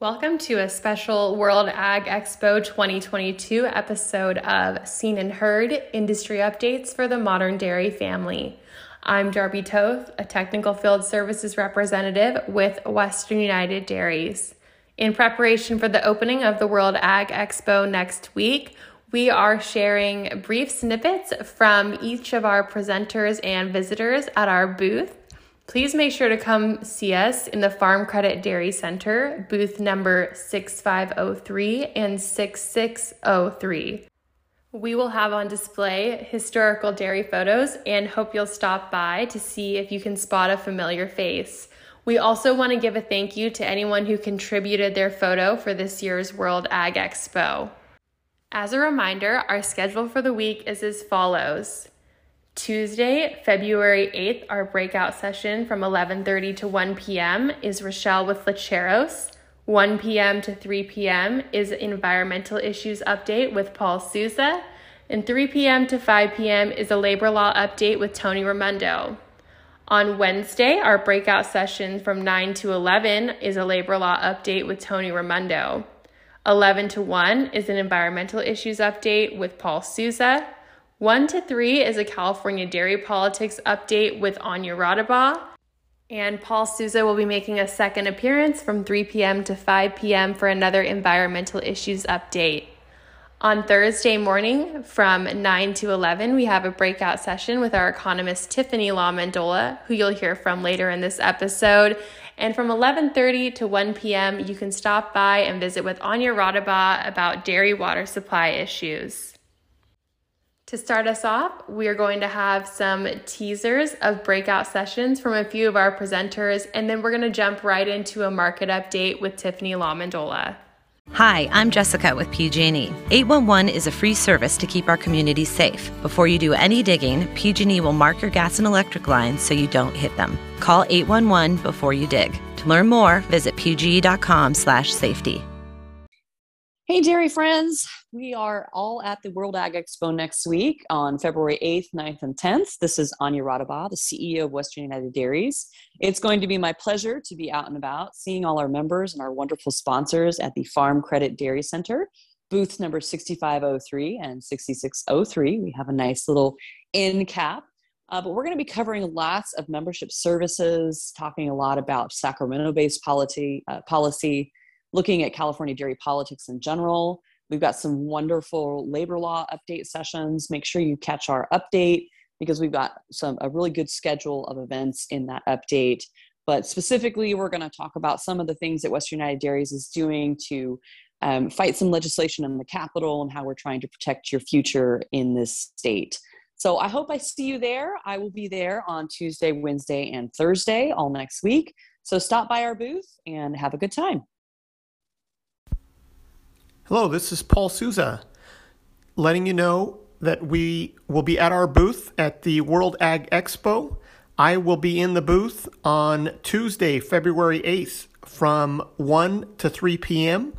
Welcome to a special World Ag Expo 2022 episode of Seen and Heard Industry Updates for the Modern Dairy Family. I'm Darby Toth, a technical field services representative with Western United Dairies. In preparation for the opening of the World Ag Expo next week, we are sharing brief snippets from each of our presenters and visitors at our booth Please make sure to come see us in the Farm Credit Dairy Center, booth number 6503 and 6603. We will have on display historical dairy photos and hope you'll stop by to see if you can spot a familiar face. We also want to give a thank you to anyone who contributed their photo for this year's World Ag Expo. As a reminder, our schedule for the week is as follows. Tuesday, February 8th, our breakout session from 11:30 to 1 p.m. is Rochelle with Lecheros. 1 p.m. to 3 p.m. is environmental issues update with Paul Sousa, and 3 p.m. to 5 p.m. is a labor law update with Tony Raimondo. On Wednesday, our breakout session from 9 to 11 is a labor law update with Tony Raimondo. 11 to 1 is an environmental issues update with Paul Sousa. 1 to 3 is a California dairy politics update with Anja Raudabaugh. And Paul Sousa will be making a second appearance from 3 p.m. to 5 p.m. for another environmental issues update. On Thursday morning from 9 to 11, we have a breakout session with our economist Tiffany La Mandola, who you'll hear from later in this episode. And from 11:30 to 1 p.m., you can stop by and visit with Anja Raudabaugh about dairy water supply issues. To start us off, we are going to have some teasers of breakout sessions from a few of our presenters, and then we're going to jump right into a market update with Tiffany La Mandola. Hi, I'm Jessica with PG&E. 811 is a free service to keep our communities safe. Before you do any digging, PG&E will mark your gas and electric lines so you don't hit them. Call 811 before you dig. To learn more, visit pge.com/safety. Hey, dairy friends. We are all at the World Ag Expo next week on February 8th, 9th, and 10th. This is Anja Raudabaugh, the CEO of Western United Dairies. It's going to be my pleasure to be out and about seeing all our members and our wonderful sponsors at the Farm Credit Dairy Center, booth number 6503 and 6603. We have a nice little end cap. Uh, but we're going to be covering lots of membership services, talking a lot about Sacramento based uh, policy looking at California dairy politics in general. We've got some wonderful labor law update sessions. Make sure you catch our update because we've got some a really good schedule of events in that update. But specifically, we're going to talk about some of the things that Western United Dairies is doing to um, fight some legislation in the Capitol and how we're trying to protect your future in this state. So I hope I see you there. I will be there on Tuesday, Wednesday, and Thursday all next week. So stop by our booth and have a good time. Hello, this is Paul Sousa, letting you know that we will be at our booth at the World Ag Expo. I will be in the booth on Tuesday, February 8th from 1 to 3 p.m.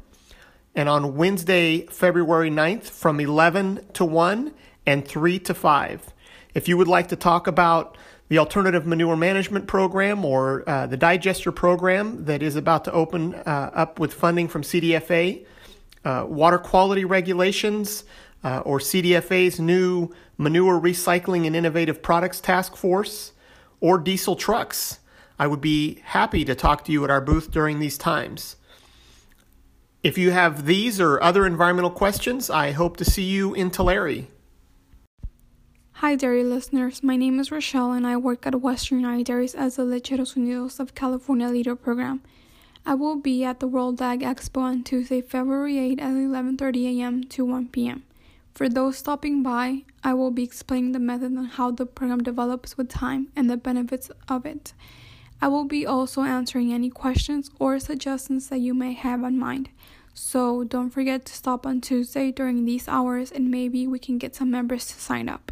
and on Wednesday, February 9th from 11 to 1 and 3 to 5. If you would like to talk about the alternative manure management program or uh, the digester program that is about to open uh, up with funding from CDFA, uh, water quality regulations uh, or CDFA's new Manure Recycling and Innovative Products Task Force, or diesel trucks. I would be happy to talk to you at our booth during these times. If you have these or other environmental questions, I hope to see you in Tulare. Hi, dairy listeners. My name is Rochelle, and I work at Western United Dairies as the Lecheros Unidos of California Leader Program. I will be at the World Ag Expo on Tuesday, February 8 at 11:30 a.m. to 1 p.m. For those stopping by, I will be explaining the method and how the program develops with time and the benefits of it. I will be also answering any questions or suggestions that you may have in mind. So don't forget to stop on Tuesday during these hours and maybe we can get some members to sign up.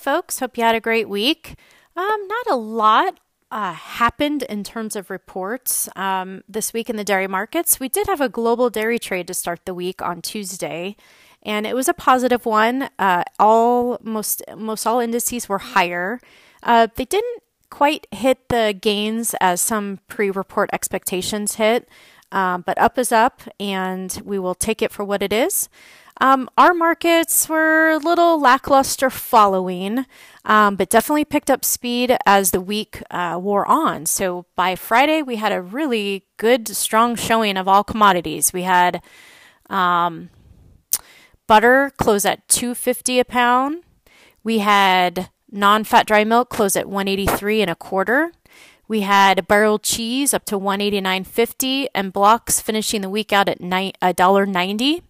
Folks. Hope you had a great week. Um, not a lot uh, happened in terms of reports um, this week in the dairy markets. We did have a global dairy trade to start the week on Tuesday, and it was a positive one. Uh, all most most all indices were higher. Uh, they didn't quite hit the gains as some pre-report expectations hit, um, but up is up, and we will take it for what it is. Um, our markets were a little lackluster following, um, but definitely picked up speed as the week uh, wore on. So by Friday, we had a really good, strong showing of all commodities. We had um, butter close at 250 a pound. We had non-fat dry milk close at 183 and a quarter. We had barrel cheese up to 189.50 and blocks finishing the week out at $1.90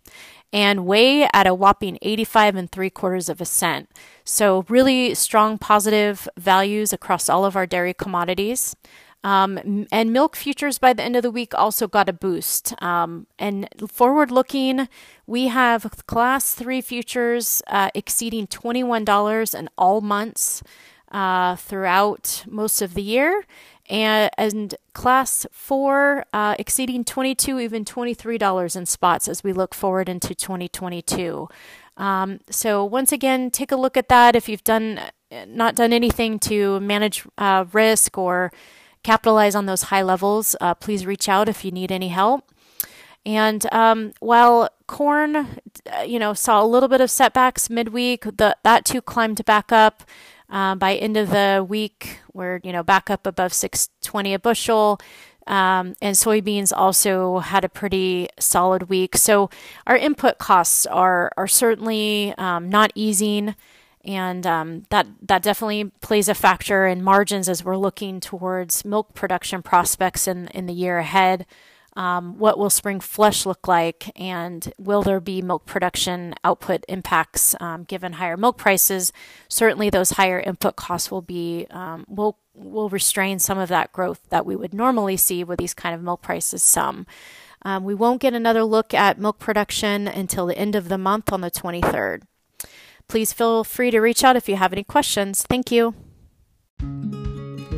and weigh at a whopping 85 and three quarters of a cent. So really strong positive values across all of our dairy commodities. Um, and milk futures by the end of the week also got a boost. Um, and forward looking, we have class three futures uh, exceeding $21 in all months uh, throughout most of the year. And, and class four uh, exceeding 22 even $23 in spots as we look forward into 2022 um, so once again take a look at that if you've done not done anything to manage uh, risk or capitalize on those high levels, uh, please reach out if you need any help. And um, while corn, uh, you know, saw a little bit of setbacks midweek, the, that too climbed back up. Uh, by end of the week, we're you know back up above 620 a bushel. Um, and soybeans also had a pretty solid week. So our input costs are are certainly um, not easing and um, that that definitely plays a factor in margins as we're looking towards milk production prospects in in the year ahead. Um, what will spring flush look like, and will there be milk production output impacts um, given higher milk prices? Certainly, those higher input costs will be um, will will restrain some of that growth that we would normally see with these kind of milk prices. Some. Um, we won't get another look at milk production until the end of the month on the 23rd. Please feel free to reach out if you have any questions. Thank you.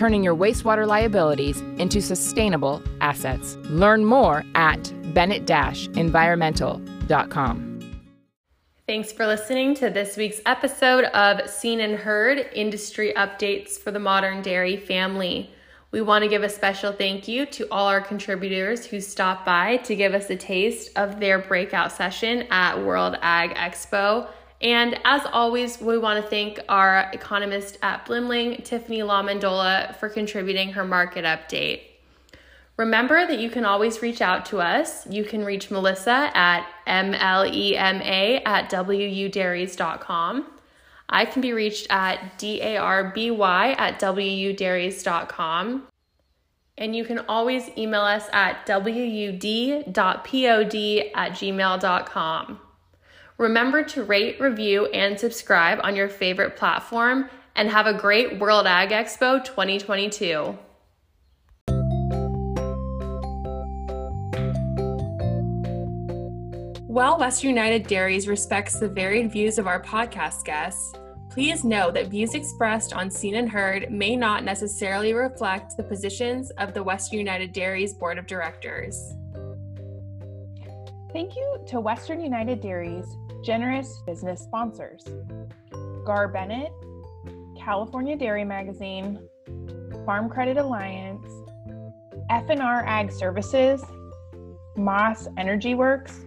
turning your wastewater liabilities into sustainable assets. Learn more at bennett-environmental.com. Thanks for listening to this week's episode of Seen and Heard Industry Updates for the Modern Dairy Family. We want to give a special thank you to all our contributors who stopped by to give us a taste of their breakout session at World Ag Expo and as always, we want to thank our economist at Blimling, Tiffany LaMandola, for contributing her market update. Remember that you can always reach out to us. You can reach Melissa at mlema at wudairies.com. I can be reached at darby at wudairies.com. And you can always email us at wud.pod at gmail.com. Remember to rate, review, and subscribe on your favorite platform, and have a great World Ag Expo 2022. While Western United Dairies respects the varied views of our podcast guests, please know that views expressed on Seen and Heard may not necessarily reflect the positions of the Western United Dairies Board of Directors. Thank you to Western United Dairies generous business sponsors Gar Bennett, California Dairy Magazine, Farm Credit Alliance, FNR Ag Services, Maas Energy Works,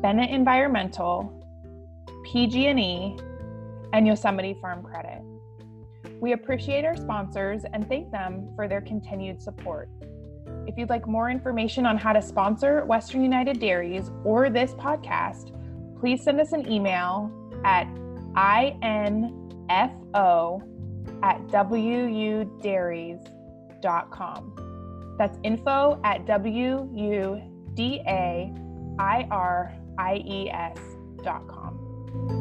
Bennett Environmental, PG&E, and Yosemite Farm Credit. We appreciate our sponsors and thank them for their continued support. If you'd like more information on how to sponsor Western United Dairies or this podcast, please send us an email at info at wudairies.com. That's info at w-u-d-a-i-r-i-e-s dot com.